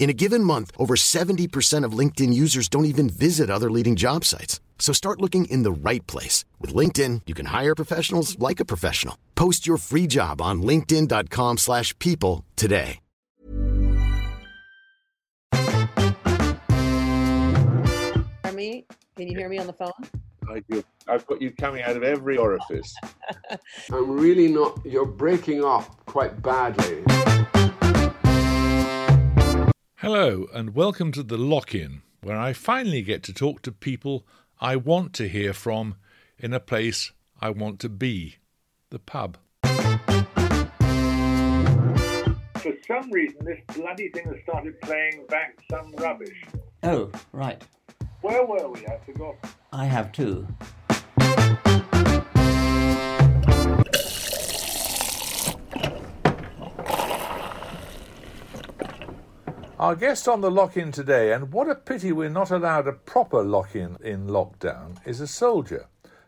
In a given month, over 70% of LinkedIn users don't even visit other leading job sites. So start looking in the right place. With LinkedIn, you can hire professionals like a professional. Post your free job on linkedin.com slash people today. Hear me? Can you hear me on the phone? I do. I've got you coming out of every orifice. I'm really not. You're breaking up quite badly. Hello, and welcome to the Lock In, where I finally get to talk to people I want to hear from in a place I want to be the pub. For some reason, this bloody thing has started playing back some rubbish. Oh, right. Where were we? I forgot. I have too. Our guest on the lock in today, and what a pity we're not allowed a proper lock in in lockdown, is a soldier.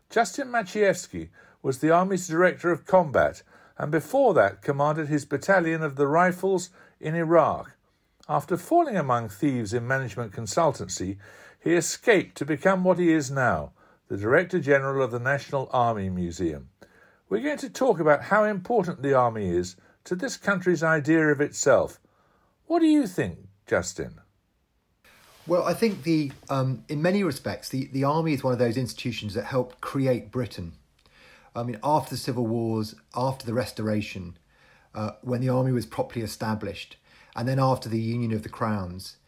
Justin Maciejewski was the Army's Director of Combat, and before that commanded his battalion of the Rifles in Iraq. After falling among thieves in management consultancy, he escaped to become what he is now, the Director General of the National Army Museum. We're going to talk about how important the Army is to this country's idea of itself. What do you think, Justin? Well, I think the um, in many respects the, the army is one of those institutions that helped create Britain. I mean, after the civil wars, after the Restoration, uh, when the army was properly established, and then after the Union of the Crowns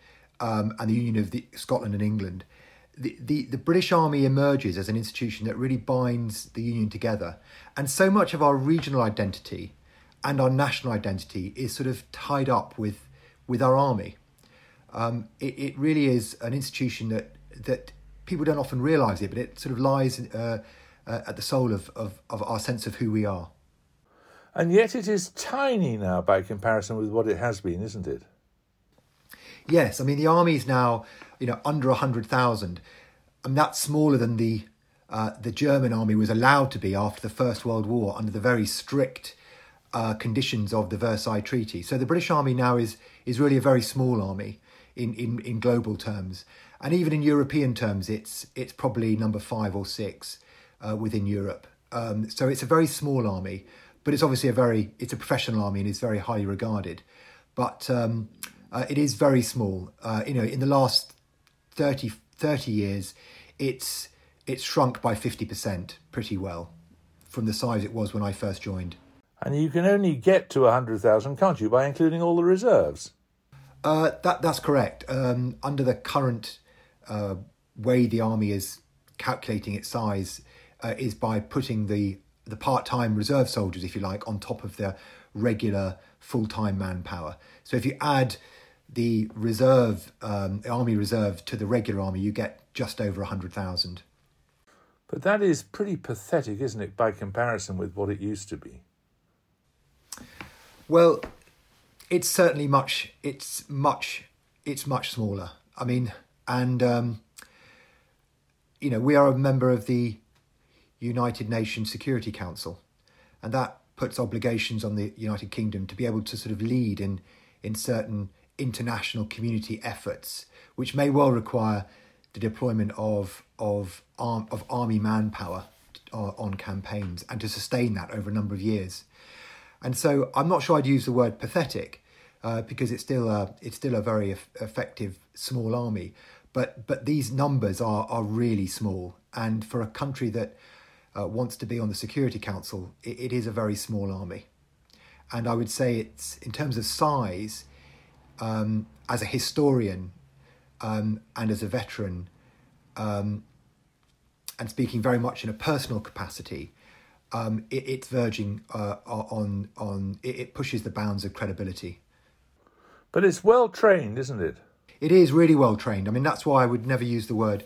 um, and the Union of the Scotland and England, the, the, the British Army emerges as an institution that really binds the Union together. And so much of our regional identity and our national identity is sort of tied up with, with our army. Um, it, it really is an institution that, that people don't often realise it, but it sort of lies uh, uh, at the soul of, of, of our sense of who we are. And yet it is tiny now by comparison with what it has been, isn't it? Yes, I mean the army is now, you know, under hundred thousand, and that's smaller than the uh, the German army was allowed to be after the First World War under the very strict uh, conditions of the Versailles Treaty. So the British Army now is is really a very small army in, in, in global terms, and even in European terms, it's it's probably number five or six uh, within Europe. Um, so it's a very small army, but it's obviously a very it's a professional army and is very highly regarded. But um, uh, it is very small. Uh, you know, in the last 30, 30 years, it's it's shrunk by fifty percent pretty well from the size it was when I first joined. And you can only get to 100,000, can't you, by including all the reserves? Uh, that that's correct. Um, under the current uh, way the army is calculating its size uh, is by putting the the part time reserve soldiers, if you like, on top of the regular full time manpower. So if you add the reserve, um, the army reserve, to the regular army, you get just over hundred thousand. But that is pretty pathetic, isn't it, by comparison with what it used to be? Well, it's certainly much. It's much. It's much smaller. I mean, and um, you know, we are a member of the United Nations Security Council, and that puts obligations on the United Kingdom to be able to sort of lead in in certain international community efforts, which may well require the deployment of of arm, of army manpower uh, on campaigns and to sustain that over a number of years. And so I'm not sure I'd use the word pathetic uh, because it's still a, it's still a very effective small army. but but these numbers are are really small, and for a country that uh, wants to be on the Security Council, it, it is a very small army, and I would say it's in terms of size, um, as a historian, um, and as a veteran, um, and speaking very much in a personal capacity, um, it, it's verging uh, on on it, it pushes the bounds of credibility. But it's well trained, isn't it? It is really well trained. I mean, that's why I would never use the word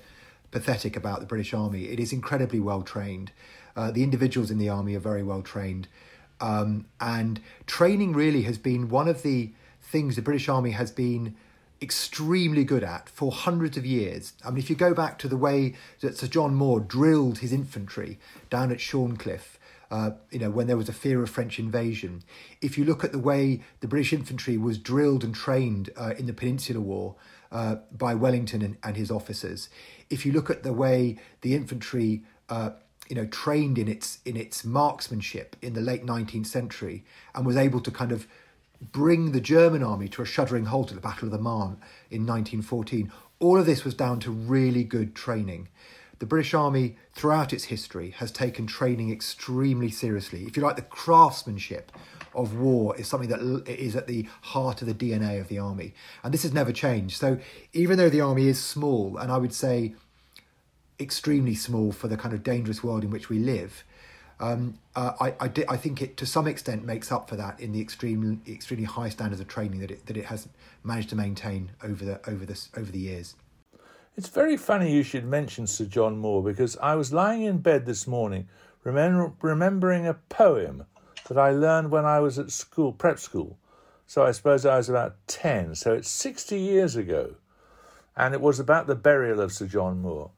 pathetic about the British Army. It is incredibly well trained. Uh, the individuals in the army are very well trained. Um, and training really has been one of the things the British Army has been extremely good at for hundreds of years. I mean, if you go back to the way that Sir John Moore drilled his infantry down at Shorncliffe, uh, you know, when there was a fear of French invasion. If you look at the way the British infantry was drilled and trained uh, in the Peninsular War uh, by Wellington and, and, his officers, if you look at the way the infantry, uh, you know, trained in its in its marksmanship in the late 19th century and was able to kind of bring the German army to a shuddering halt at the Battle of the Marne in 1914, all of this was down to really good training the British Army, throughout its history, has taken training extremely seriously. If you like, the craftsmanship of war is something that is at the heart of the DNA of the army. And this has never changed. So even though the army is small, and I would say extremely small for the kind of dangerous world in which we live, um, uh, I, I, I, think it to some extent makes up for that in the extreme, extremely high standards of training that it, that it has managed to maintain over the over this over the years. It's very funny you should mention Sir John Moore because I was lying in bed this morning remember, remembering a poem that I learned when I was at school, prep school. So I suppose I was about 10, so it's 60 years ago. And it was about the burial of Sir John Moore.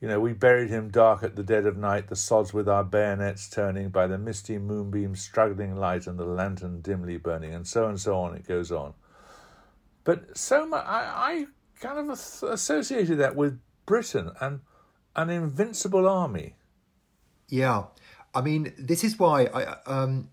You know, we buried him dark at the dead of night, the sods with our bayonets turning, by the misty moonbeam's struggling light and the lantern dimly burning, and so and so on, it goes on. But so much, I, I kind of associated that with Britain and an invincible army. Yeah, I mean, this is why I um,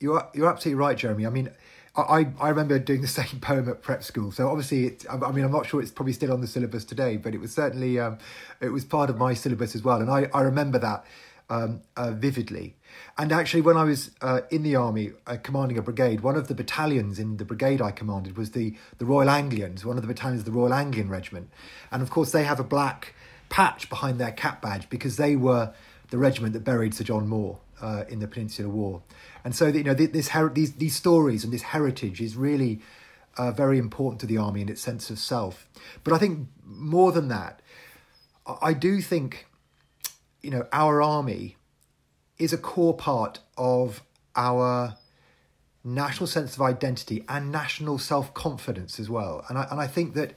you're you're absolutely right, Jeremy. I mean, I I remember doing the same poem at prep school. So obviously, it, I mean, I'm not sure it's probably still on the syllabus today, but it was certainly um, it was part of my syllabus as well, and I I remember that um, uh, vividly. And actually, when I was uh, in the army, uh, commanding a brigade, one of the battalions in the brigade I commanded was the, the Royal Anglians, one of the battalions of the Royal Anglian Regiment. And of course, they have a black patch behind their cap badge because they were the regiment that buried Sir John Moore uh, in the Peninsular War. And so, you know, this her- these, these stories and this heritage is really uh, very important to the army in its sense of self. But I think more than that, I do think, you know, our army is a core part of our national sense of identity and national self confidence as well. And I, and I think that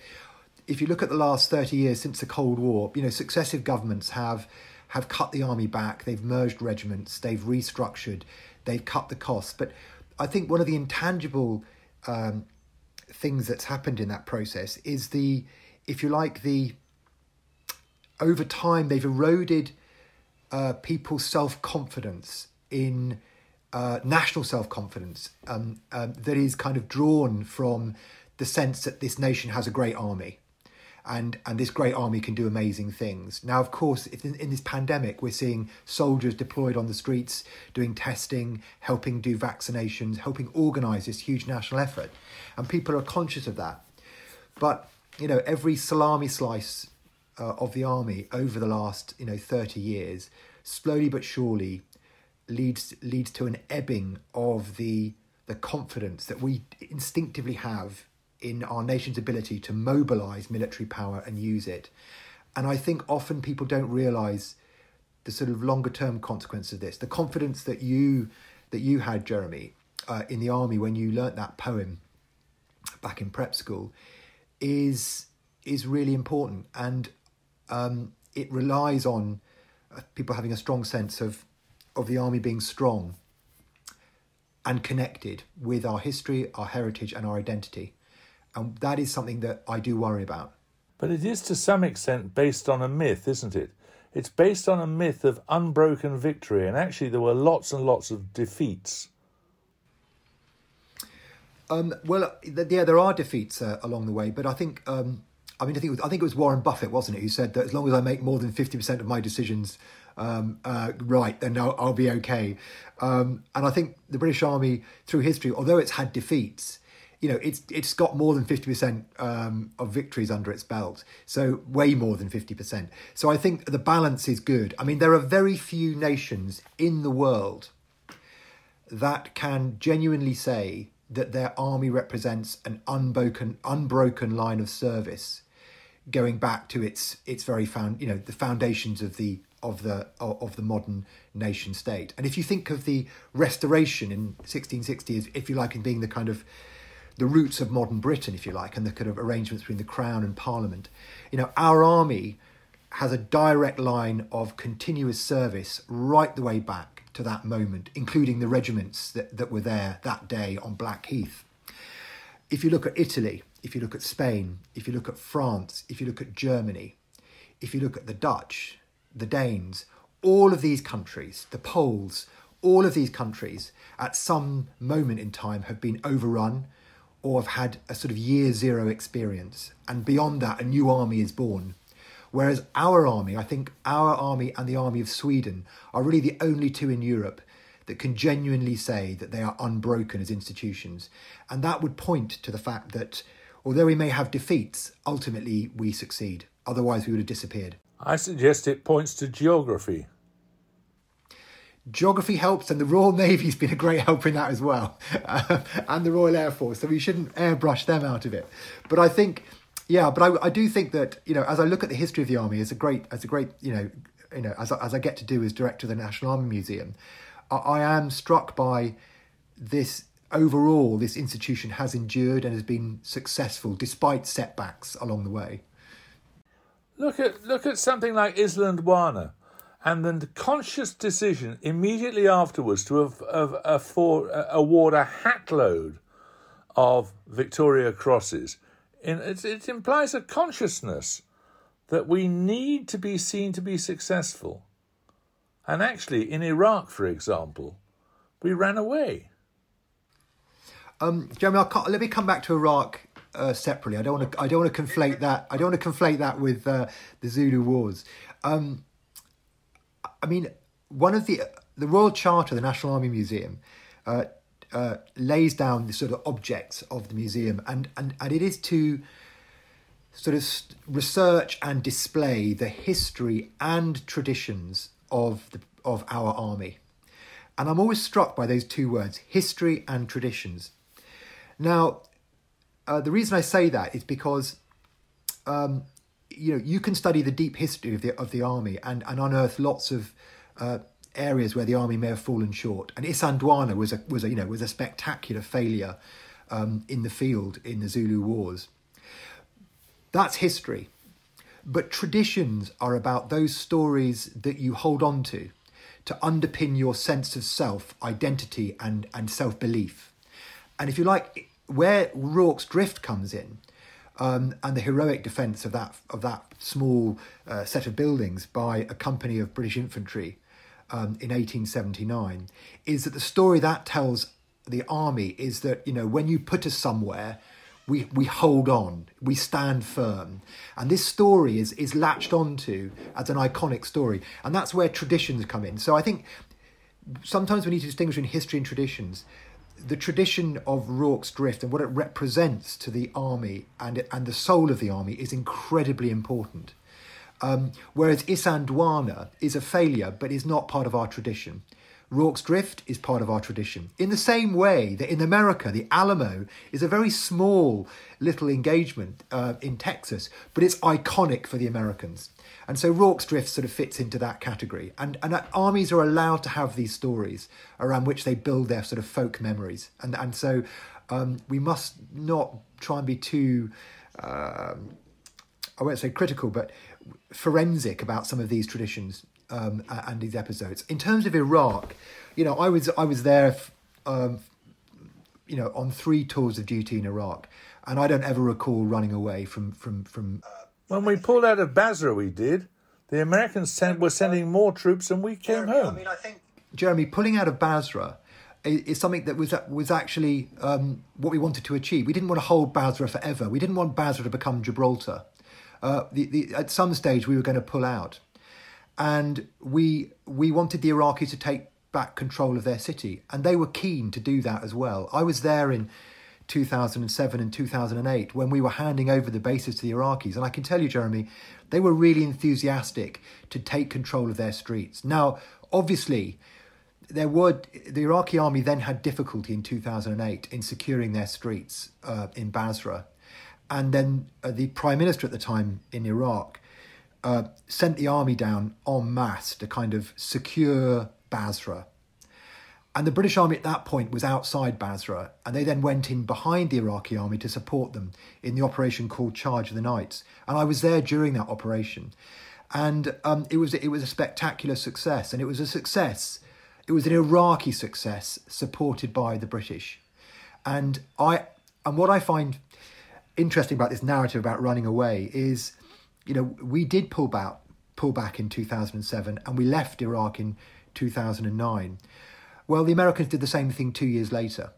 if you look at the last 30 years since the Cold War, you know, successive governments have have cut the army back, they've merged regiments, they've restructured, they've cut the costs. But I think one of the intangible um, things that's happened in that process is the, if you like, the over time they've eroded uh, people's self confidence in uh, national self confidence um, um, that is kind of drawn from the sense that this nation has a great army. And, and this great army can do amazing things. Now, of course, in, in this pandemic, we're seeing soldiers deployed on the streets doing testing, helping do vaccinations, helping organise this huge national effort. And people are conscious of that. But, you know, every salami slice uh, of the army over the last you know 30 years slowly but surely leads leads to an ebbing of the the confidence that we instinctively have in our nation's ability to mobilize military power and use it. And i think often people don't realize the sort of longer term consequence of this. The confidence that you that you had jeremy uh, in the army when you learnt that poem back in prep school is is really important. And um, it relies on uh, people having a strong sense of of the army being strong and connected with our history, our heritage, and our identity. And that is something that I do worry about. But it is to some extent based on a myth, isn't it? It's based on a myth of unbroken victory, and actually, there were lots and lots of defeats. Um, well, yeah, there are defeats uh, along the way, but I think um, I mean, I think was, I think it was Warren Buffett, wasn't it, who said that as long as I make more than fifty percent of my decisions um, uh, right, then I'll, I'll be okay. Um, and I think the British Army, through history, although it's had defeats, you know, it's it's got more than fifty percent um, of victories under its belt, so way more than fifty percent. So I think the balance is good. I mean, there are very few nations in the world that can genuinely say that their army represents an unbroken unbroken line of service going back to its its very found you know the foundations of the of the of the modern nation state and if you think of the restoration in 1660 as if you like in being the kind of the roots of modern britain if you like and the kind of arrangements between the crown and parliament you know our army has a direct line of continuous service right the way back to that moment, including the regiments that, that were there that day on Blackheath. If you look at Italy, if you look at Spain, if you look at France, if you look at Germany, if you look at the Dutch, the Danes, all of these countries, the Poles, all of these countries at some moment in time have been overrun or have had a sort of year zero experience. And beyond that, a new army is born Whereas our army, I think our army and the army of Sweden are really the only two in Europe that can genuinely say that they are unbroken as institutions. And that would point to the fact that although we may have defeats, ultimately we succeed. Otherwise, we would have disappeared. I suggest it points to geography. Geography helps, and the Royal Navy's been a great help in that as well, and the Royal Air Force. So we shouldn't airbrush them out of it. But I think yeah, but I, I do think that you know, as I look at the history of the army, as a great, as a great, you know, you know, as I, as I get to do as director of the National Army Museum, I, I am struck by this overall. This institution has endured and has been successful despite setbacks along the way. Look at look at something like Isandlwana, and then the conscious decision immediately afterwards to have, have, afford, uh, award a hatload of Victoria Crosses it, it implies a consciousness that we need to be seen to be successful. And actually, in Iraq, for example, we ran away. Um, Jeremy, let me come back to Iraq uh, separately. I don't want to. I don't want to conflate that. I don't want to conflate that with uh, the Zulu Wars. Um, I mean, one of the the Royal Charter, the National Army Museum, uh, uh, lays down the sort of objects of the museum, and, and, and it is to sort of research and display the history and traditions of the, of our army. And I'm always struck by those two words, history and traditions. Now, uh, the reason I say that is because um, you know you can study the deep history of the of the army and, and unearth lots of uh, areas where the army may have fallen short. And Isandlwana was a was a you know was a spectacular failure um, in the field in the Zulu Wars. That's history, but traditions are about those stories that you hold on to to underpin your sense of self, identity, and and self belief. And if you like, where Rorke's Drift comes in. Um, and the heroic defence of that of that small uh, set of buildings by a company of British infantry um, in 1879 is that the story that tells the army is that you know when you put us somewhere we we hold on we stand firm. And this story is is latched onto as an iconic story. And that's where traditions come in. So i think sometimes we need to distinguish between history and traditions the tradition of Rorke's Drift and what it represents to the army and and the soul of the army is incredibly important um, whereas Isandlwana is a failure but is not part of our tradition. Rorke's Drift is part of our tradition. In the same way that in America, the Alamo is a very small little engagement uh, in Texas, but it's iconic for the Americans. And so Rorke's Drift sort of fits into that category. And, and armies are allowed to have these stories around which they build their sort of folk memories. And, and so um, we must not try and be too, um, I won't say critical, but forensic about some of these traditions um, and these episodes. In terms of Iraq, you know, I was I was there, um, you know, on three tours of duty in Iraq, and I don't ever recall running away from from from. When we pulled out of Basra, we did. The Americans sent, were sending more troops, and we came Jeremy, home. I mean, I think Jeremy pulling out of Basra is, something that was was actually um, what we wanted to achieve. We didn't want to hold Basra forever. We didn't want Basra to become Gibraltar. uh, the, the, at some stage we were going to pull out, and we we wanted the Iraqis to take back control of their city, and they were keen to do that as well. I was there in 2007 and 2008 when we were handing over the bases to the Iraqis, and I can tell you, Jeremy, they were really enthusiastic to take control of their streets. Now, obviously, there were the Iraqi army then had difficulty in 2008 in securing their streets uh, in Basra, and then uh, the prime minister at the time in Iraq uh, sent the army down en masse to kind of secure Basra. And the British army at that point was outside Basra, and they then went in behind the Iraqi army to support them in the operation called Charge of the Knights. And I was there during that operation, and um, it was it was a spectacular success, and it was a success. It was an Iraqi success supported by the British, and I and what I find interesting about this narrative about running away is, you know, we did pull back pull back in 2007, and we left Iraq in 2009. Well, the Americans did the same thing two years later.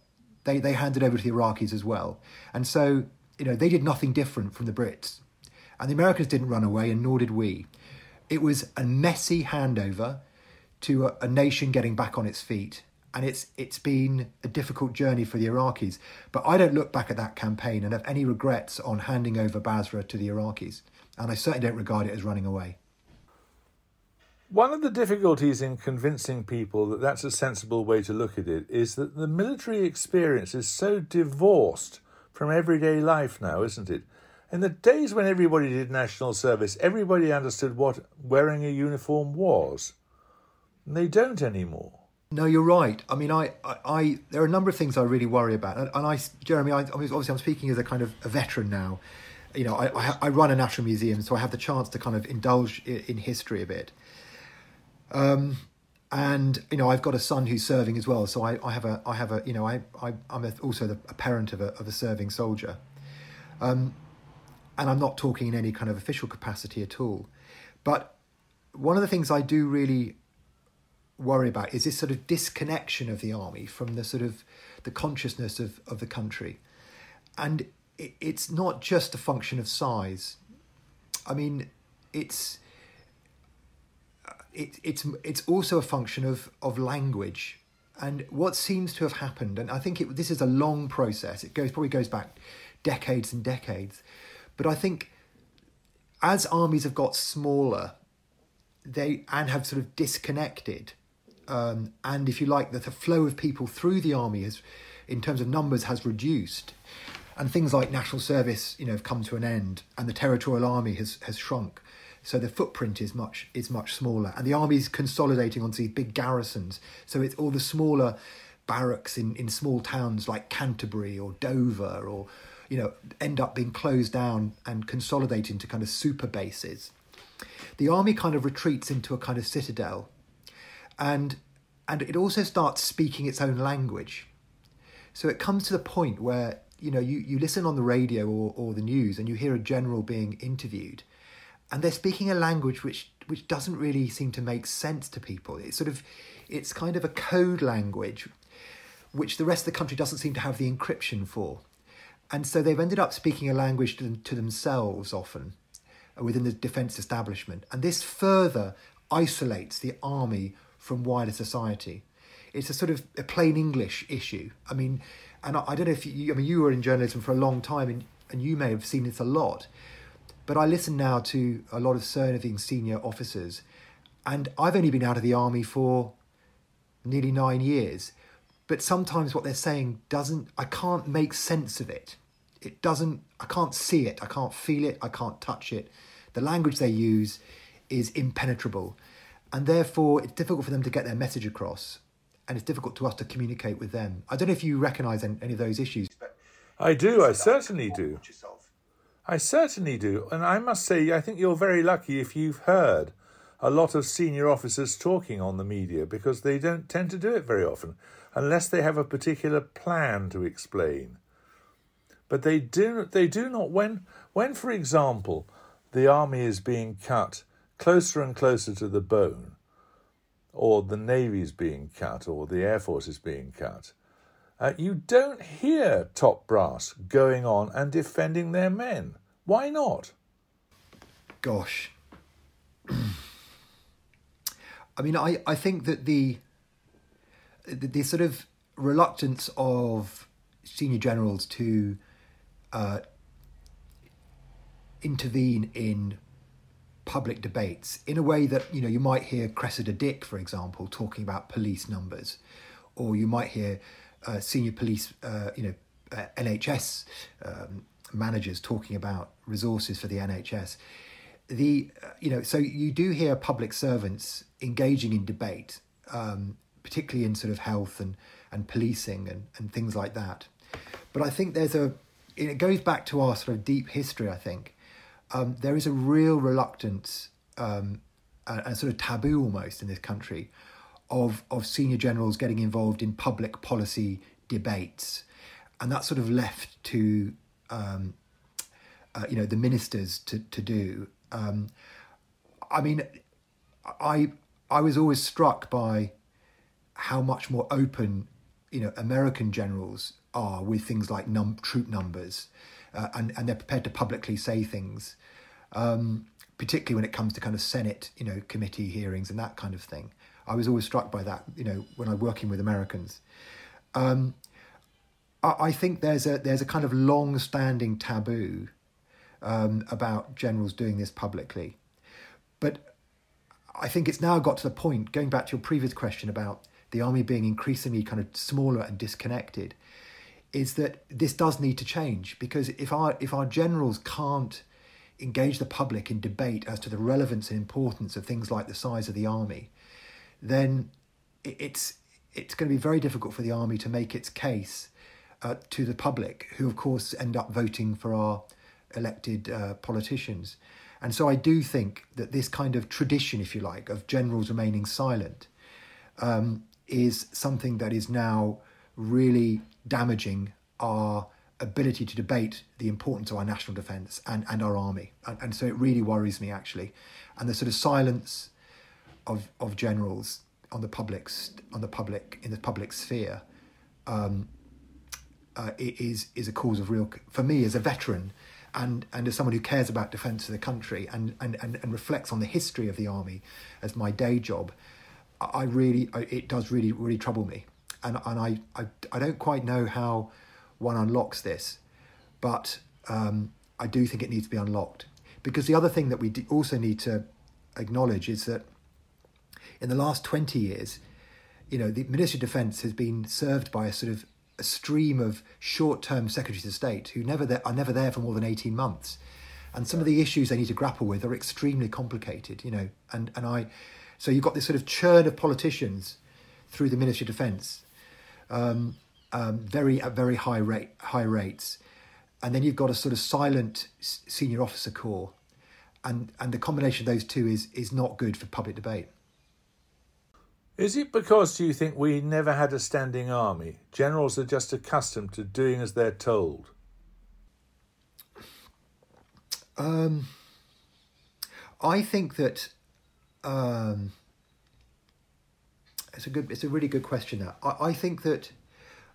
They, they handed over to the Iraqis as well. And so, you know, they did nothing different from the Brits. And the Americans didn't run away, and nor did we. It was a messy handover to a, a nation getting back on its feet. And it's it's been a difficult journey for the Iraqis. But I don't look back at that campaign and have any regrets on handing over Basra to the Iraqis. And I certainly don't regard it as running away. One of the difficulties in convincing people that that's a sensible way to look at it is that the military experience is so divorced from everyday life now, isn't it? In the days when everybody did national service, everybody understood what wearing a uniform was. And they don't anymore. No, you're right. I mean, I, I, I, there are a number of things I really worry about, and, and I, Jeremy, I, obviously, I'm speaking as a kind of a veteran now. You know, I, I, run a national museum, so I have the chance to kind of indulge in history a bit. Um, and you know, I've got a son who's serving as well, so I, I have a, I have a, you know, I, I I'm a, also the, a parent of a of a serving soldier. Um, and I'm not talking in any kind of official capacity at all. But one of the things I do really worry about is this sort of disconnection of the army from the sort of the consciousness of, of the country. And it, it's not just a function of size. I mean, it's it, it's it's also a function of of language. And what seems to have happened and i think it, this is a long process it goes probably goes back decades and decades but i think as armies have got smaller they and have sort of disconnected um, and if you like that the flow of people through the army has in terms of numbers has reduced. And things like national service you know have come to an end and the territorial army has has shrunk so the footprint is much is much smaller, and the army's consolidating onto these big garrisons. So it's all the smaller barracks in, in small towns like Canterbury or Dover, or you know, end up being closed down and consolidated into kind of super bases. The army kind of retreats into a kind of citadel, and and it also starts speaking its own language. So it comes to the point where you know you, you listen on the radio or, or the news and you hear a general being interviewed and they're speaking a language which which doesn't really seem to make sense to people. It's sort of it's kind of a code language which the rest of the country doesn't seem to have the encryption for. And so they've ended up speaking a language to, to themselves often uh, within the defence establishment. And this further isolates the army from wider society. It's a sort of a plain English issue. I mean, and I, I don't know if you, I mean, you were in journalism for a long time and, and you may have seen this a lot. But I listen now to a lot of serving senior officers, and I've only been out of the army for nearly nine years. But sometimes what they're saying doesn't, I can't make sense of it. It doesn't, I can't see it, I can't feel it, I can't touch it. The language they use is impenetrable, and therefore it's difficult for them to get their message across, and it's difficult to us to communicate with them. I don't know if you recognise any, any of those issues. I do, I certainly do. I certainly do. And I must say, I think you're very lucky if you've heard a lot of senior officers talking on the media because they don't tend to do it very often unless they have a particular plan to explain. But they do, they do not, when, when, for example, the army is being cut closer and closer to the bone, or the navy is being cut, or the air force is being cut, uh, you don't hear top brass going on and defending their men. Why not? gosh. I mean, I, I think that the, the the sort of reluctance of senior generals to uh, intervene in public debates in a way that you know you might hear Cressida Dick, for example, talking about police numbers, or you might hear uh, senior police, uh, you know, uh, NHS um, managers talking about resources for the NHS. The you know, so you do hear public servants engaging in debate, um, particularly in sort of health and and policing and and things like that. But I think there's a it goes back to our sort of deep history. I think um, there is a real reluctance um, and, and sort of taboo almost in this country of of senior generals getting involved in public policy debates, and that's sort of left to um, uh, you know the ministers to to do. Um, I mean, I I was always struck by how much more open you know American generals are with things like num- troop numbers, uh, and and they're prepared to publicly say things, um, particularly when it comes to kind of Senate you know committee hearings and that kind of thing. I was always struck by that you know when I'm working with Americans. Um, I, I think there's a there's a kind of long-standing taboo um, about generals doing this publicly, but I think it's now got to the point. Going back to your previous question about the army being increasingly kind of smaller and disconnected, is that this does need to change because if our if our generals can't engage the public in debate as to the relevance and importance of things like the size of the army, then it's it's going to be very difficult for the army to make its case uh, to the public, who of course end up voting for our elected uh, politicians. And so I do think that this kind of tradition, if you like, of generals remaining silent um, is something that is now really damaging our ability to debate the importance of our national defence and, and our army. And, and so it really worries me, actually. And the sort of silence of, of generals on the public's on the public in the public sphere um, uh, is is a cause of real for me as a veteran and and as someone who cares about defence of the country and, and, and, and reflects on the history of the army as my day job, I really it does really really trouble me, and and I, I I don't quite know how one unlocks this, but um, I do think it needs to be unlocked. Because the other thing that we also need to acknowledge is that in the last twenty years, you know, the Ministry of Defence has been served by a sort of a stream of short-term secretaries of state who never there, are never there for more than 18 months. And some of the issues they need to grapple with are extremely complicated you know and and i so you've got this sort of churn of politicians through the ministry of defence um, um, very at very high rate high rates. And then you've got a sort of silent senior officer corps. And and the combination of those two is is not good for public debate is it because, you think, we never had a standing army? Generals are just accustomed to doing as they're told. Um, I think that um, it's a good, it's a really good question. That I, I think that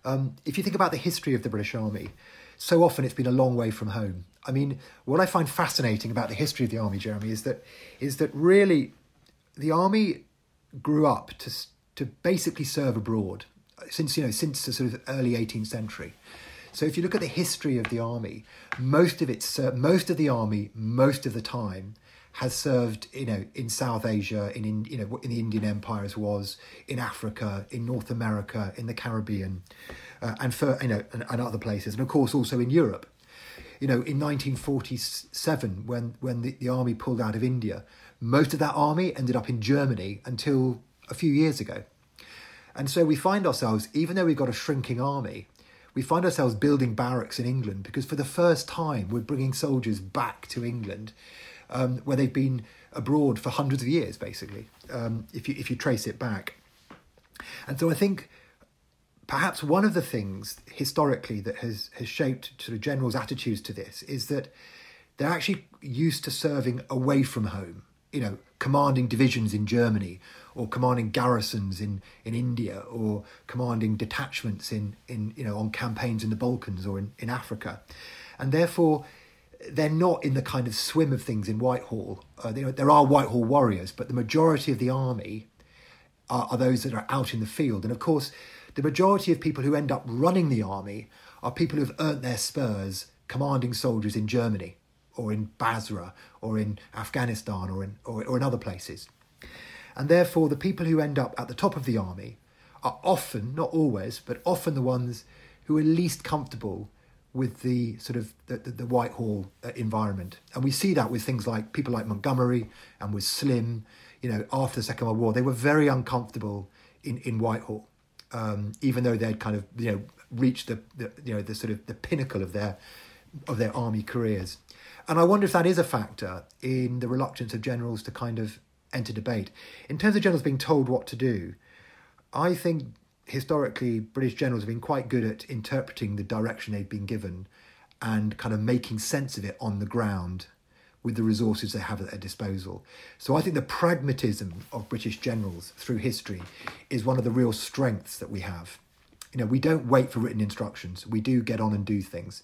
um, if you think about the history of the British Army, so often it's been a long way from home. I mean, what I find fascinating about the history of the army, Jeremy, is that is that really the army grew up to to basically serve abroad since you know since the sort of early 18th century. So if you look at the history of the army, most of its most of the army most of the time has served you know in South Asia, in, in you know in the Indian Empire as was in Africa, in North America, in the Caribbean, uh, and for you know and, and other places, and of course also in Europe. You know, in 1947, when when the, the army pulled out of India, most of that army ended up in Germany until a few years ago. And so we find ourselves, even though we've got a shrinking army, we find ourselves building barracks in England because for the first time we're bringing soldiers back to England um, where they've been abroad for hundreds of years, basically, um, if, you, if you trace it back. And so I think perhaps one of the things historically that has, has shaped sort of generals' attitudes to this is that they're actually used to serving away from home you know, commanding divisions in Germany or commanding garrisons in, in India or commanding detachments in, in you know on campaigns in the Balkans or in, in Africa. And therefore they're not in the kind of swim of things in Whitehall. Uh, know, there are Whitehall warriors, but the majority of the army are, are those that are out in the field. And of course, the majority of people who end up running the army are people who've earned their spurs commanding soldiers in Germany or in Basra or in Afghanistan or in, or, or in other places. And therefore, the people who end up at the top of the army are often, not always, but often the ones who are least comfortable with the sort of the, the, the Whitehall uh, environment. And we see that with things like people like Montgomery and with Slim, you know, after the Second World War, they were very uncomfortable in, in Whitehall, um, even though they'd kind of, you know, reached the, the, you know, the sort of the pinnacle of their, of their army careers. And I wonder if that is a factor in the reluctance of generals to kind of enter debate. In terms of generals being told what to do, I think historically British generals have been quite good at interpreting the direction they've been given and kind of making sense of it on the ground with the resources they have at their disposal. So I think the pragmatism of British generals through history is one of the real strengths that we have. You know, we don't wait for written instructions. We do get on and do things.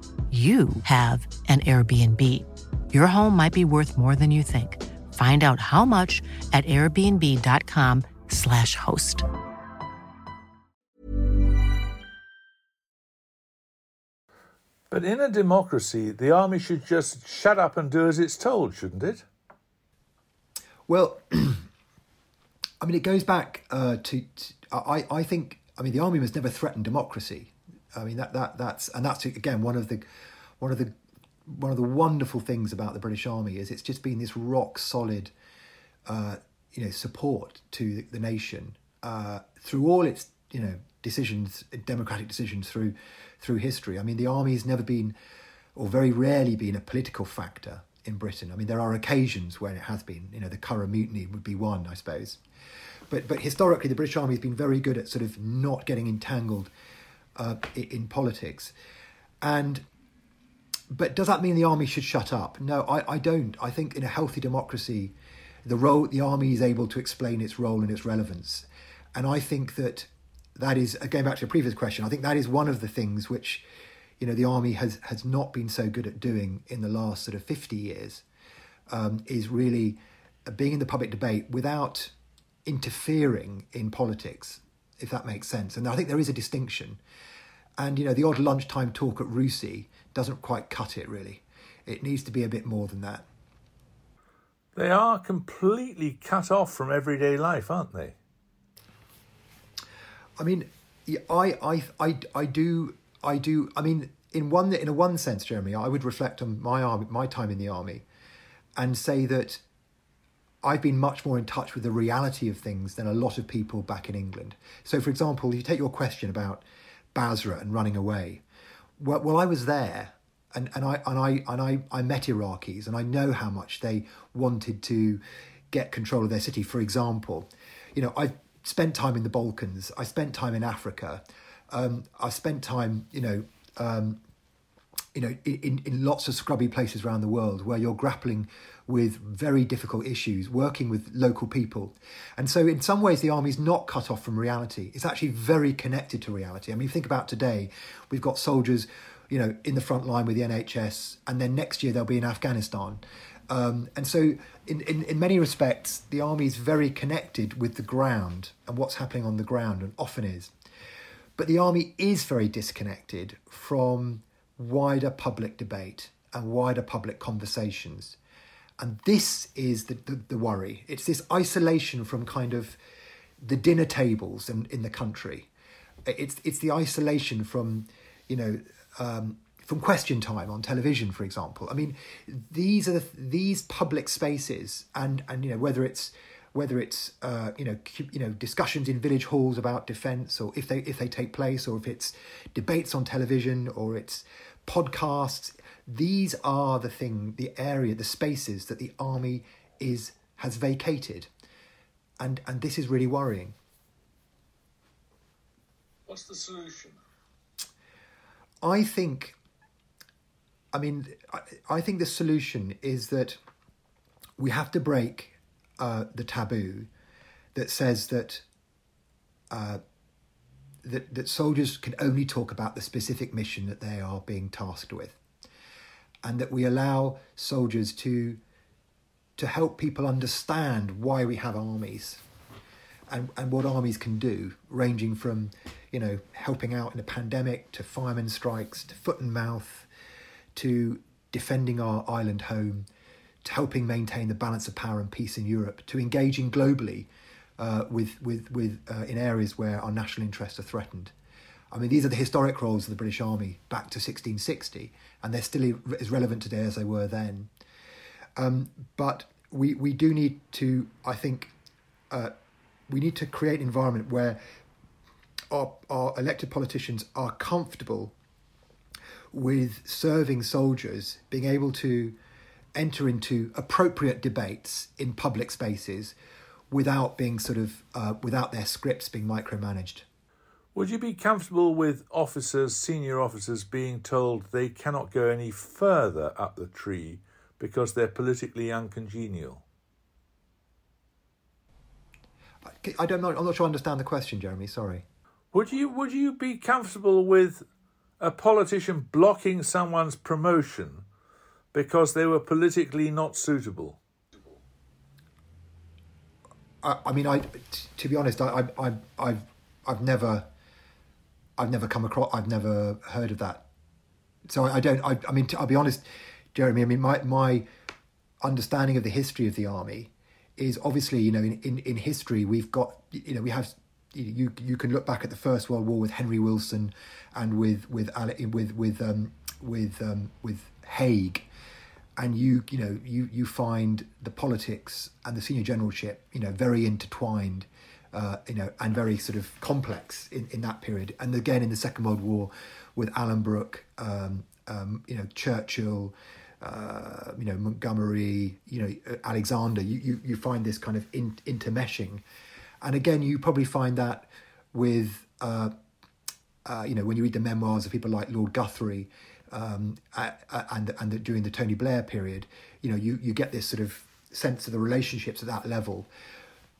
you have an Airbnb. Your home might be worth more than you think. Find out how much at airbnb.com/slash host. But in a democracy, the army should just shut up and do as it's told, shouldn't it? Well, I mean, it goes back uh, to, to I, I think. I mean, the army must never threaten democracy. I mean that that that's and that's again one of the one of the one of the wonderful things about the British Army is it's just been this rock solid, uh, you know, support to the, the nation uh, through all its you know decisions, democratic decisions through through history. I mean, the army has never been, or very rarely been, a political factor in Britain. I mean, there are occasions when it has been. You know, the Curragh Mutiny would be one, I suppose. But but historically, the British Army has been very good at sort of not getting entangled uh, in politics, and but does that mean the army should shut up? No, I, I don't. I think in a healthy democracy, the role the army is able to explain its role and its relevance, and I think that that is going back to the previous question. I think that is one of the things which, you know, the army has has not been so good at doing in the last sort of fifty years, um, is really being in the public debate without interfering in politics, if that makes sense. And I think there is a distinction. And you know, the odd lunchtime talk at RUSI doesn't quite cut it really. It needs to be a bit more than that. They are completely cut off from everyday life, aren't they? I mean, I, I, I, I do, I do. I mean, in one, in a one sense, Jeremy, I would reflect on my army, my time in the army, and say that I've been much more in touch with the reality of things than a lot of people back in England. So, for example, you take your question about Basra and running away well, well, I was there, and, and I and I and I, I met Iraqis, and I know how much they wanted to get control of their city. For example, you know, I spent time in the Balkans. I spent time in Africa. Um, I spent time, you know, um, you know, in, in lots of scrubby places around the world where you're grappling with very difficult issues, working with local people. And so, in some ways, the army's not cut off from reality. It's actually very connected to reality. I mean, think about today, we've got soldiers, you know, in the front line with the NHS, and then next year they'll be in Afghanistan. Um, and so, in, in, in many respects, the army is very connected with the ground and what's happening on the ground, and often is. But the army is very disconnected from wider public debate and wider public conversations. And this is the, the, the, worry. It's this isolation from kind of the dinner tables in, in the country. It's, it's the isolation from, you know, um, from question time on television, for example. I mean, these are the, these public spaces, and and you know whether it's whether it's uh, you know you know discussions in village halls about defence, or if they if they take place, or if it's debates on television, or it's podcasts. These are the thing, the area, the spaces that the army is has vacated, and and this is really worrying. What's the solution? I think. I mean, I, I think the solution is that we have to break uh, the taboo that says that uh, that, that soldiers can only talk about the specific mission that they are being tasked with, and that we allow soldiers to to help people understand why we have armies and, and what armies can do, ranging from, you know, helping out in a pandemic to firemen strikes to foot and mouth to defending our island home to helping maintain the balance of power and peace in Europe to engaging globally uh, with with with uh, in areas where our national interests are threatened. I mean, these are the historic roles of the British Army back to 1660, and they're still as relevant today as they were then. Um, but we we do need to, I think, uh, we need to create an environment where our our elected politicians are comfortable with serving soldiers, being able to enter into appropriate debates in public spaces without being sort of uh, without their scripts being micromanaged. Would you be comfortable with officers, senior officers, being told they cannot go any further up the tree because they're politically uncongenial? I don't know. I'm not sure I understand the question, Jeremy. Sorry. Would you Would you be comfortable with a politician blocking someone's promotion because they were politically not suitable? I, I mean, I t- to be honest, I, I, I've, I've never, I've never come across, I've never heard of that. So I, I don't. I, I mean, i I'll be honest, Jeremy. I mean, my my understanding of the history of the army is obviously, you know, in, in, in history we've got, you know, we have you you can look back at the First World War with Henry Wilson and with with with with um, with um, with and you you know you you find the politics and the senior generalship you know very intertwined uh, you know and very sort of complex in, in that period. And again in the second world war with alan brooke um, um, you know churchill uh, you know montgomery you know alexander you, you, you find this kind of in, intermeshing. And again you probably find that with uh, uh you know when you read the memoirs of people like lord guthrie um, and and during the Tony Blair period, you know, you, you get this sort of sense of the relationships at that level.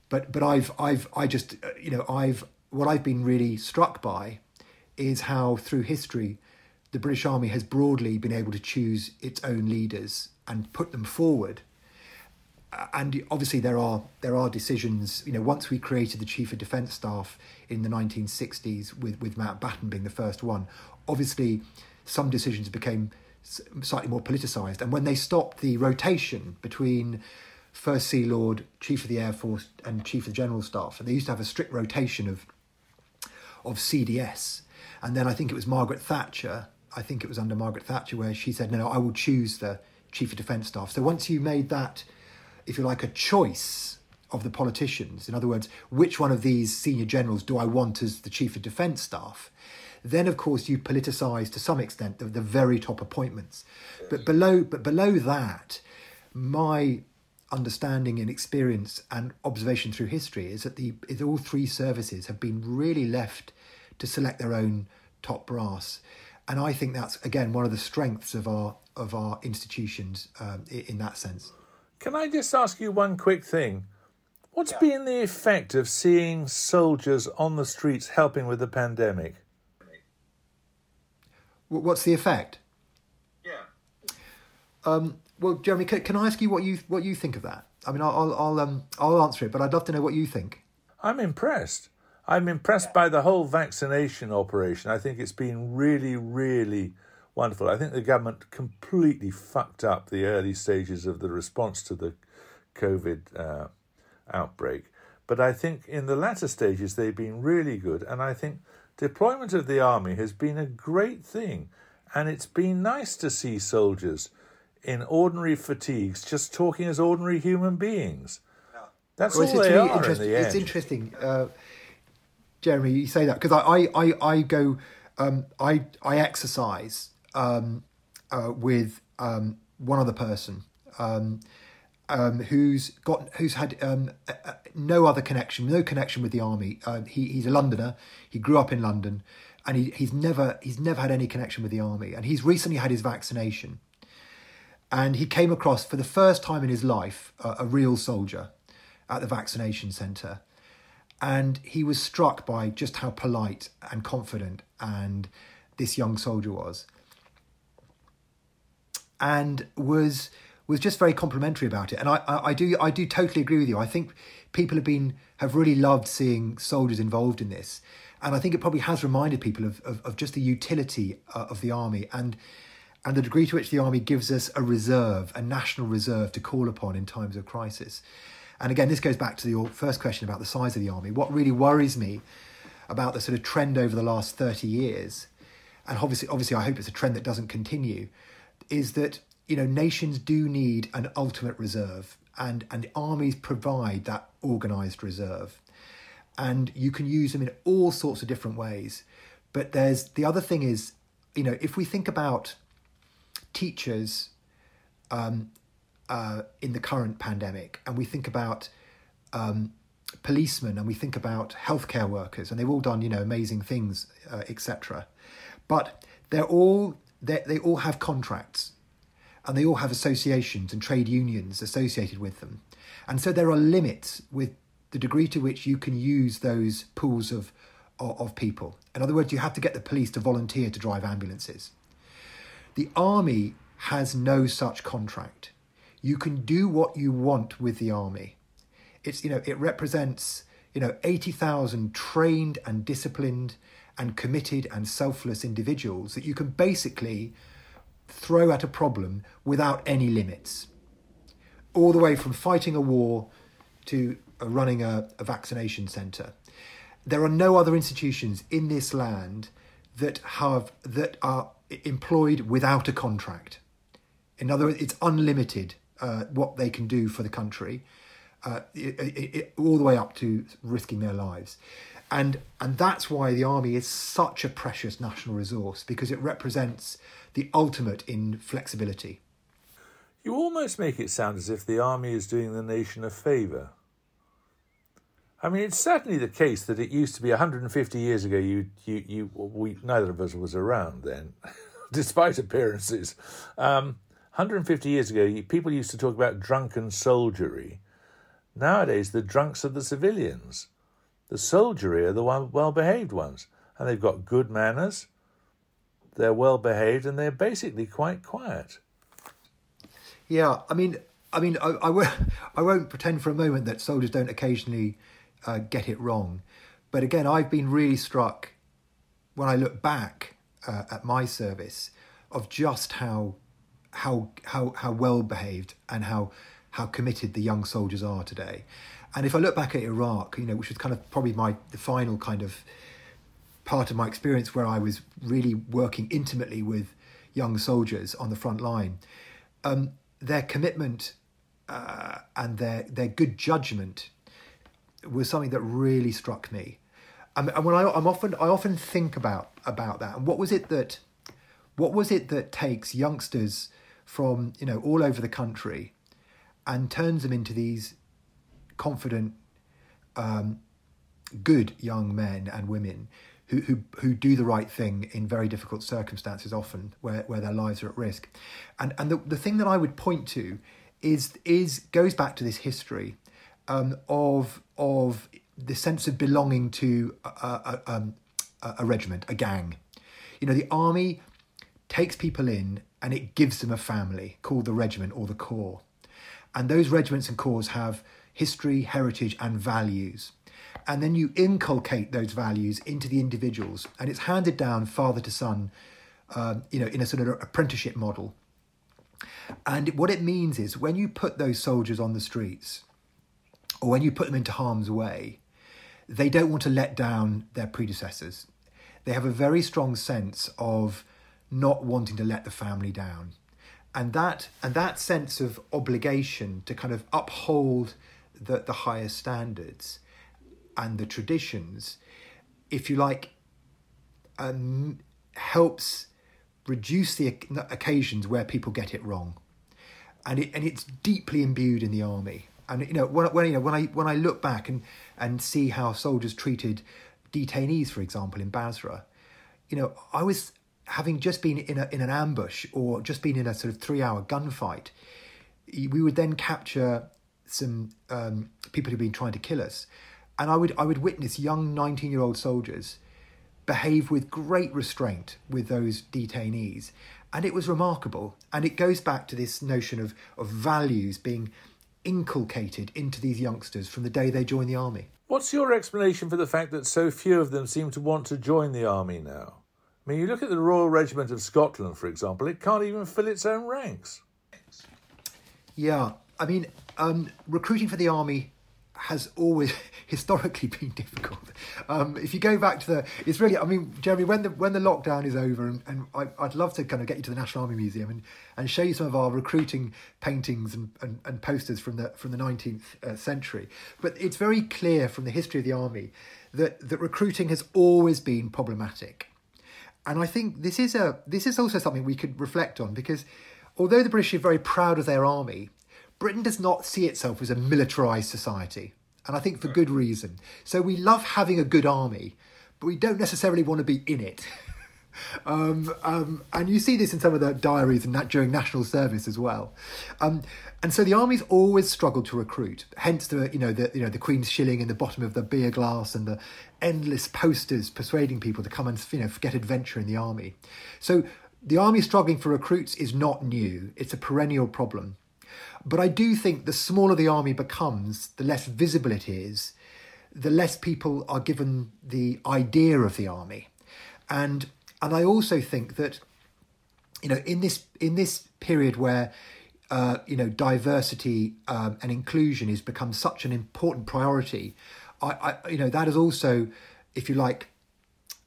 But but I've I've I just uh, you know I've what I've been really struck by is how through history the British Army has broadly been able to choose its own leaders and put them forward. And obviously there are there are decisions. You know, once we created the Chief of Defence Staff in the 1960s with with Mountbatten being the first one, obviously some decisions became slightly more politicised. And when they stopped the rotation between First Sea Lord, Chief of the Air Force, and Chief of the General Staff, and they used to have a strict rotation of of CDS. And then I think it was Margaret Thatcher. I think it was under Margaret Thatcher where she said, "No, no I will choose the Chief of Defence Staff." So once you made that, if you like, a choice of the politicians, in other words, which one of these senior generals do I want as the Chief of Defence Staff? Then, of course, you politicise to some extent the, the very top appointments. But below, but below that, my understanding and experience and observation through history is that the is all three services have been really left to select their own top brass. and I think that's again one of the strengths of our of our institutions um, in that sense. Can I just ask you one quick thing? What's yeah. been the effect of seeing soldiers on the streets helping with the pandemic? What's the effect? Yeah. Um, well, Jeremy, can, can, I ask you what you what you think of that? I mean, I'll I'll um, I'll answer it, but I'd love to know what you think. I'm impressed. I'm impressed by the whole vaccination operation. I think it's been really, really wonderful. I think the government completely fucked up the early stages of the response to the COVID uh, outbreak. But I think in the latter stages they've been really good, and I think deployment of the army has been a great thing, and it's been nice to see soldiers in ordinary fatigues just talking as ordinary human beings. That's well, all they really are in the end. It's interesting, uh, Jeremy. You say that because I, I, I, go, um, I, I exercise um, uh, with um, one other person um, um, who's got who's had um, no other connection, no connection with the army. Uh, he, he's a Londoner. He grew up in London, and he, he's never he's never had any connection with the army. And he's recently had his vaccination, and he came across for the first time in his life a, a real soldier at the vaccination centre. And he was struck by just how polite and confident and this young soldier was and was was just very complimentary about it. And I, I, I, do I do totally agree with you. I think people have been have really loved seeing soldiers involved in this, and I think it probably has reminded people of of, of just the utility uh, of the army and and the degree to which the army gives us a reserve, a national reserve to call upon in times of crisis. And again, this goes back to your first question about the size of the army. What really worries me about the sort of trend over the last 30 years, and obviously, obviously, I hope it's a trend that doesn't continue, is that you know nations do need an ultimate reserve, and and armies provide that organised reserve, and you can use them in all sorts of different ways. But there's the other thing is, you know, if we think about teachers um, uh, in the current pandemic, and we think about um, policemen, and we think about healthcare workers, and they've all done you know amazing things, uh, etc. But they're all they, they all have contracts and they all have associations and trade unions associated with them. And so there are limits with the degree to which you can use those pools of, of, of people. In other words, you have to get the police to volunteer to drive ambulances. The army has no such contract. You can do what you want with the army. It's you know it represents you know 80,000 trained and disciplined and committed and selfless individuals that you can basically throw at a problem without any limits. All the way from fighting a war to uh, running a, a vaccination centre. There are no other institutions in this land that have that are employed without a contract. In other words, it's unlimited uh, what they can do for the country, uh, it, it, it, all the way up to risking their lives and and that's why the army is such a precious national resource because it represents the ultimate in flexibility. You almost make it sound as if the army is doing the nation a favour. I mean, it's certainly the case that it used to be 150 years ago. You, you, you, we, neither of us was around then, despite appearances. Um, 150 years ago, people used to talk about drunken soldiery. Nowadays, the drunks are the civilians. The soldiery are the well behaved ones, and they've got good manners, they're well behaved, and they're basically quite quiet. Yeah, I mean, I mean, I, I, won't, I won't pretend for a moment that soldiers don't occasionally uh, get it wrong, but again, I've been really struck when I look back uh, at my service of just how how how how well behaved and how how committed the young soldiers are today. And if I look back at Iraq, you know, which was kind of probably my the final kind of part of my experience where I was really working intimately with young soldiers on the front line, um, their commitment uh, and their their good judgment was something that really struck me. and when I, I'm often I often think about about that and what was it that what was it that takes youngsters from you know all over the country and turns them into these confident, um, good young men and women who, who, who do the right thing in very difficult circumstances, often where, where their lives are at risk. And, and the, the thing that I would point to is, is goes back to this history um, of, of the sense of belonging to a, a, um, a regiment, a gang. You know, the army takes people in and it gives them a family called the regiment or the corps. And those regiments and corps have history, heritage, and values. And then you inculcate those values into the individuals. And it's handed down father to son um, you know in a sort of apprenticeship model. And what it means is when you put those soldiers on the streets or when you put them into harm's way they don't want to let down their predecessors. They have a very strong sense of not wanting to let the family down. And that and that sense of obligation to kind of uphold the, the higher standards and the traditions, if you like, um, helps reduce the occasions where people get it wrong, and it and it's deeply imbued in the army. And you know when, when you know when I when I look back and and see how soldiers treated detainees, for example, in Basra, you know I was having just been in a, in an ambush or just been in a sort of three hour gunfight. We would then capture some um, people who'd been trying to kill us, and I would I would witness young 19 year old soldiers behave with great restraint with those detainees. And it was remarkable. And it goes back to this notion of, of values being inculcated into these youngsters from the day they join the army. What's your explanation for the fact that so few of them seem to want to join the army now? I mean, you look at the Royal Regiment of Scotland, for example, it can't even fill its own ranks. Yeah, I mean, um, recruiting for the army has always historically been difficult. Um, if you go back to the, it's really, I mean, Jeremy, when the when the lockdown is over, and, and I, would love to kind of get you to the National Army Museum and, and show you some of our recruiting paintings and, and, and posters from the from the nineteenth uh, century. But it's very clear from the history of the army that that recruiting has always been problematic, and I think this is a this is also something we could reflect on because although the British are very proud of their army Britain does not see itself as a militarized society, and I think for good reason. So we love having a good army, but we don't necessarily want to be in it. um, um, and you see this in some of the diaries and that during national service as well. Um, and so the army's always struggled to recruit. Hence the you know the you know the Queen's shilling in the bottom of the beer glass and the endless posters persuading people to come and you know get adventure in the army. So the army struggling for recruits is not new. It's a perennial problem. But I do think the smaller the army becomes, the less visible it is, the less people are given the idea of the army. And and I also think that you know in this in this period where uh, you know diversity um, and inclusion has become such an important priority, I, I you know that has also, if you like,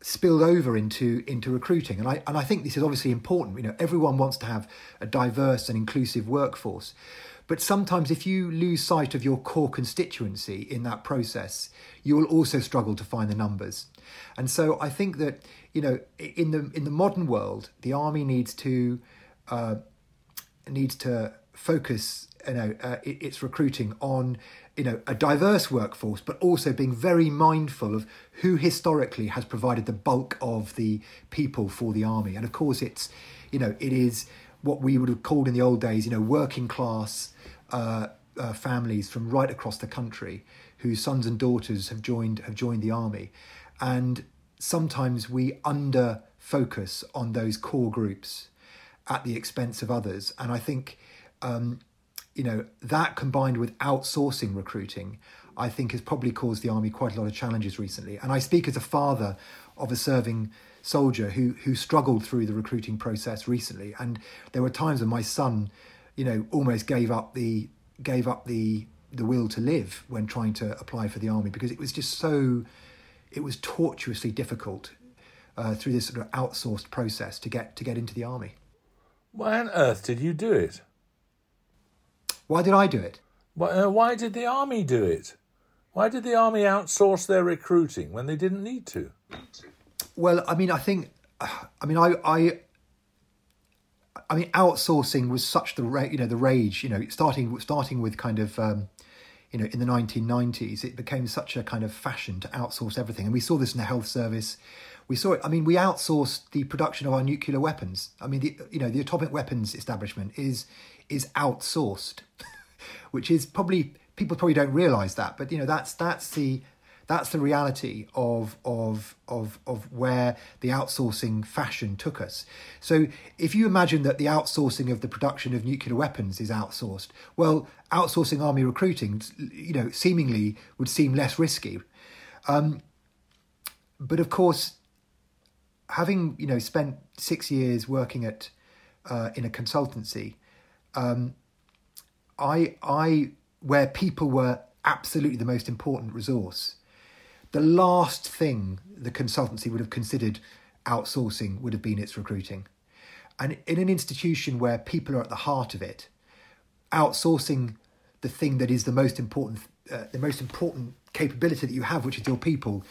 spilled over into into recruiting. And I and I think this is obviously important you know everyone wants to have a diverse and inclusive workforce. But sometimes if you lose sight of your core constituency in that process you will also struggle to find the numbers. And so I think that you know in the in the modern world the army needs to uh, needs to focus you know uh, its recruiting on you know a diverse workforce but also being very mindful of who historically has provided the bulk of the people for the army. And of course it's you know it is what we would have called in the old days you know working class uh, uh, families from right across the country whose sons and daughters have joined have joined the army. And sometimes we under focus on those core groups at the expense of others. And i think um, you know, that combined with outsourcing recruiting, I think has probably caused the army quite a lot of challenges recently. And I speak as a father of a serving soldier who who struggled through the recruiting process recently. And there were times when my son, you know, almost gave up the gave up the the will to live when trying to apply for the army because it was just so it was tortuously difficult uh, through this sort of outsourced process to get to get into the army. Why on earth did you do it? Why did I do it? Why, uh, why did the army do it? Why did the army outsource their recruiting when they didn't need to? Well, I mean, I think, I mean, I, I, I mean, outsourcing was such the you know the rage. You know, starting starting with kind of. Um, you know, in the 1990s, it became such a kind of fashion to outsource everything. And we saw this in the health service. We saw it. I mean, we outsourced the production of our nuclear weapons. I mean, the, you know, the atomic weapons establishment is is outsourced, which is probably people probably don't realise that, but you know, that's that's the that's the reality of of of of where the outsourcing fashion took us. So if you imagine that the outsourcing of the production of nuclear weapons is outsourced, well, outsourcing army recruiting, you know, seemingly would seem less risky. Um, but of course, having you know spent six years working at uh, in a consultancy, um, I I where people were absolutely the most important resource the last thing the consultancy would have considered outsourcing would have been its recruiting. And in an institution where people are at the heart of it, outsourcing the thing that is the most important, uh, the most important capability that you have, which is your people,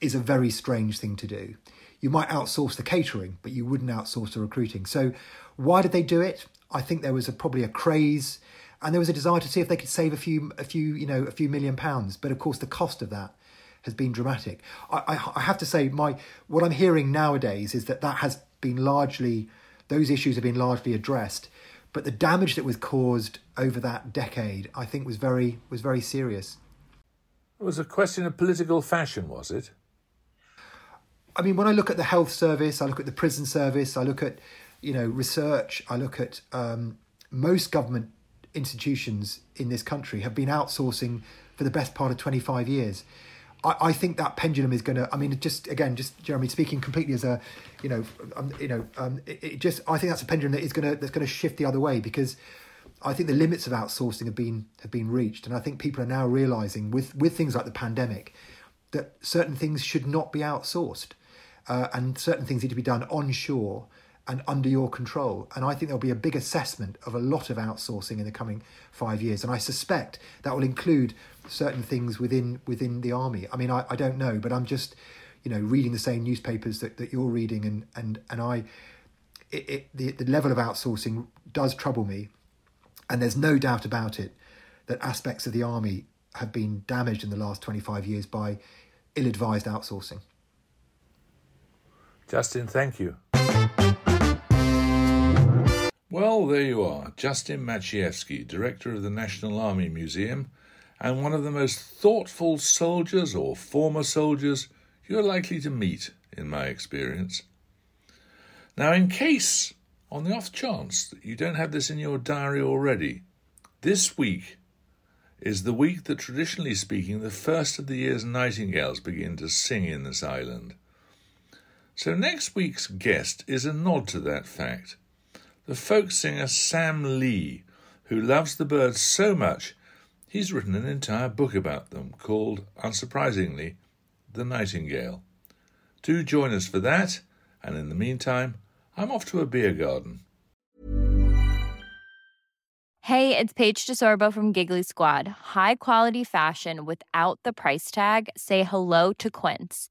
is a very strange thing to do. You might outsource the catering, but you wouldn't outsource the recruiting. So, why did they do it? I think there was a, probably a craze, and there was a desire to see if they could save a few, a few, you know, a few million pounds. But of course, the cost of that has been dramatic. I, I, I have to say, my what I'm hearing nowadays is that that has been largely those issues have been largely addressed, but the damage that was caused over that decade, I think, was very was very serious. It was a question of political fashion, was it? I mean, when I look at the health service, I look at the prison service, I look at you know research, I look at um, most government institutions in this country have been outsourcing for the best part of 25 years. I, I think that pendulum is going to. I mean, just again, just Jeremy speaking completely as a, you know, um, you know, um, it, it just. I think that's a pendulum that is going to that's going to shift the other way because I think the limits of outsourcing have been have been reached, and I think people are now realizing with with things like the pandemic that certain things should not be outsourced, uh, and certain things need to be done onshore and under your control. And I think there'll be a big assessment of a lot of outsourcing in the coming five years, and I suspect that will include certain things within within the army. I mean, I, I don't know, but I'm just, you know, reading the same newspapers that, that you're reading, and and and I, it, it the the level of outsourcing does trouble me, and there's no doubt about it that aspects of the army have been damaged in the last 25 years by ill-advised outsourcing. Justin, thank you. Well, there you are, Justin Maciejewski, Director of the National Army Museum and one of the most thoughtful soldiers or former soldiers you're likely to meet, in my experience. Now, in case, on the off chance that you don't have this in your diary already, this week is the week that, traditionally speaking, the first of the year's nightingales begin to sing in this island. So, next week's guest is a nod to that fact. The folk singer Sam Lee, who loves the birds so much He's written an entire book about them called, unsurprisingly, The Nightingale. Do join us for that, and in the meantime, I'm off to a beer garden. Hey, it's Paige DeSorbo from Giggly Squad. High quality fashion without the price tag? Say hello to Quince.